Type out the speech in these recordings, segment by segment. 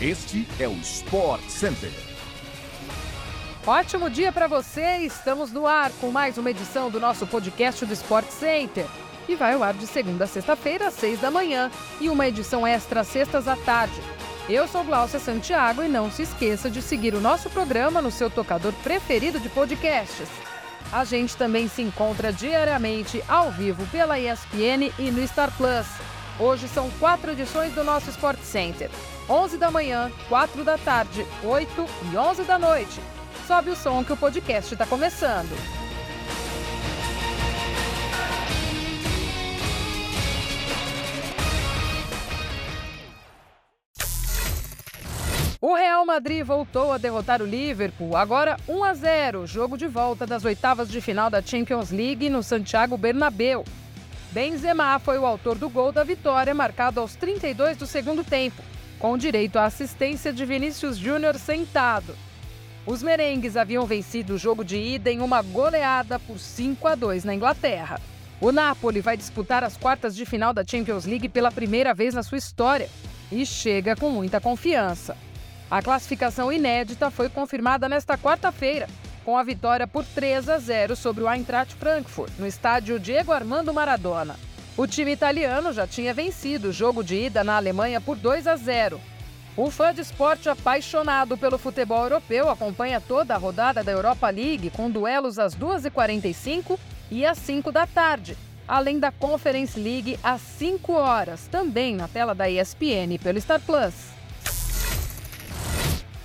Este é o Sport Center. Ótimo dia para você! Estamos no ar com mais uma edição do nosso podcast do Sport Center. E vai ao ar de segunda a sexta-feira, às seis da manhã, e uma edição extra sextas à tarde. Eu sou Glaucia Santiago e não se esqueça de seguir o nosso programa no seu tocador preferido de podcasts. A gente também se encontra diariamente ao vivo pela ESPN e no Star Plus. Hoje são quatro edições do nosso Sport Center. 11 da manhã, 4 da tarde, 8 e 11 da noite. Sobe o som que o podcast está começando. O Real Madrid voltou a derrotar o Liverpool, agora 1 a 0, jogo de volta das oitavas de final da Champions League no Santiago Bernabéu. Benzema foi o autor do gol da vitória, marcado aos 32 do segundo tempo com direito à assistência de Vinícius Júnior sentado. Os merengues haviam vencido o jogo de ida em uma goleada por 5 a 2 na Inglaterra. O Napoli vai disputar as quartas de final da Champions League pela primeira vez na sua história e chega com muita confiança. A classificação inédita foi confirmada nesta quarta-feira, com a vitória por 3 a 0 sobre o Eintracht Frankfurt, no estádio Diego Armando Maradona. O time italiano já tinha vencido o jogo de ida na Alemanha por 2 a 0. O fã de esporte apaixonado pelo futebol europeu acompanha toda a rodada da Europa League com duelos às 2h45 e às 5 da tarde, além da Conference League às 5 horas, também na tela da ESPN pelo Star Plus.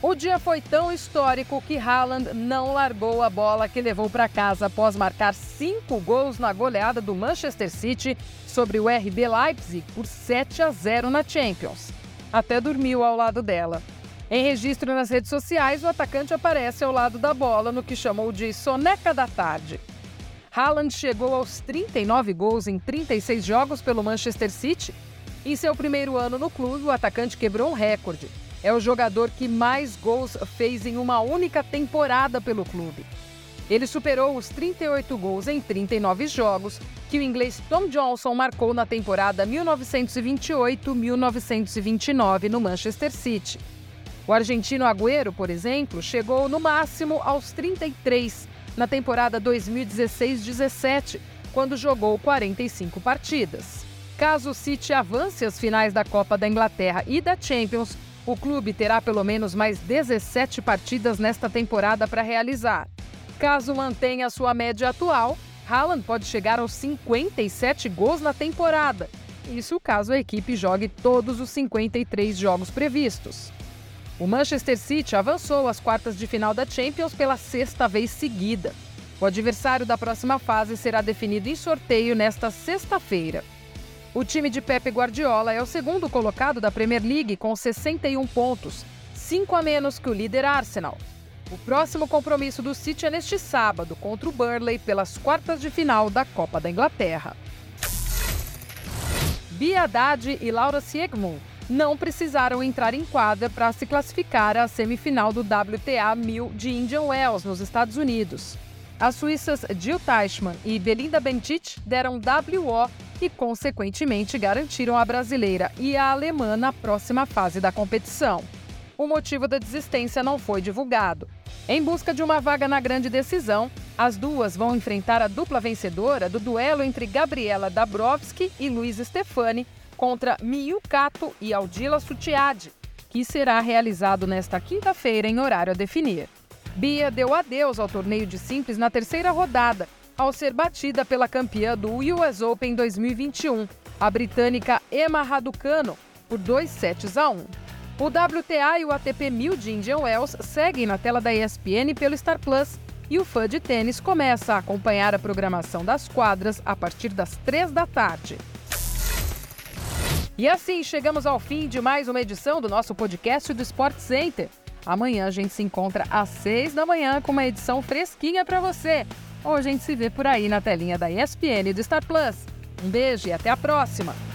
O dia foi tão histórico que Haaland não largou a bola que levou para casa após marcar cinco gols na goleada do Manchester City sobre o RB Leipzig por 7 a 0 na Champions. Até dormiu ao lado dela. Em registro nas redes sociais, o atacante aparece ao lado da bola no que chamou de soneca da tarde. Haaland chegou aos 39 gols em 36 jogos pelo Manchester City. Em seu primeiro ano no clube, o atacante quebrou um recorde é o jogador que mais gols fez em uma única temporada pelo clube. Ele superou os 38 gols em 39 jogos que o inglês Tom Johnson marcou na temporada 1928-1929 no Manchester City. O argentino Agüero, por exemplo, chegou no máximo aos 33 na temporada 2016-17, quando jogou 45 partidas. Caso o City avance às finais da Copa da Inglaterra e da Champions, o clube terá pelo menos mais 17 partidas nesta temporada para realizar. Caso mantenha sua média atual, Haaland pode chegar aos 57 gols na temporada. Isso caso a equipe jogue todos os 53 jogos previstos. O Manchester City avançou às quartas de final da Champions pela sexta vez seguida. O adversário da próxima fase será definido em sorteio nesta sexta-feira. O time de Pepe Guardiola é o segundo colocado da Premier League com 61 pontos, 5 a menos que o líder Arsenal. O próximo compromisso do City é neste sábado contra o Burnley pelas quartas de final da Copa da Inglaterra. Bia Haddad e Laura Siegmund não precisaram entrar em quadra para se classificar à semifinal do WTA 1000 de Indian Wells, nos Estados Unidos. As suíças Jill Teichmann e Belinda Bencic deram WO e, consequentemente, garantiram a brasileira e a alemã na próxima fase da competição. O motivo da desistência não foi divulgado. Em busca de uma vaga na grande decisão, as duas vão enfrentar a dupla vencedora do duelo entre Gabriela Dabrowski e Luiz Stefani contra Miyu Kato e Aldila Sutiade, que será realizado nesta quinta-feira em horário a definir. Bia deu adeus ao torneio de simples na terceira rodada ao ser batida pela campeã do US Open 2021, a britânica Emma Raducano, por 2 sets a 1. O WTA e o ATP 1000 de Indian Wells seguem na tela da ESPN pelo Star Plus e o fã de tênis começa a acompanhar a programação das quadras a partir das 3 da tarde. E assim chegamos ao fim de mais uma edição do nosso podcast do Sport Center. Amanhã a gente se encontra às 6 da manhã com uma edição fresquinha para você ou a gente se vê por aí na telinha da ESPN e do Star Plus. Um beijo e até a próxima!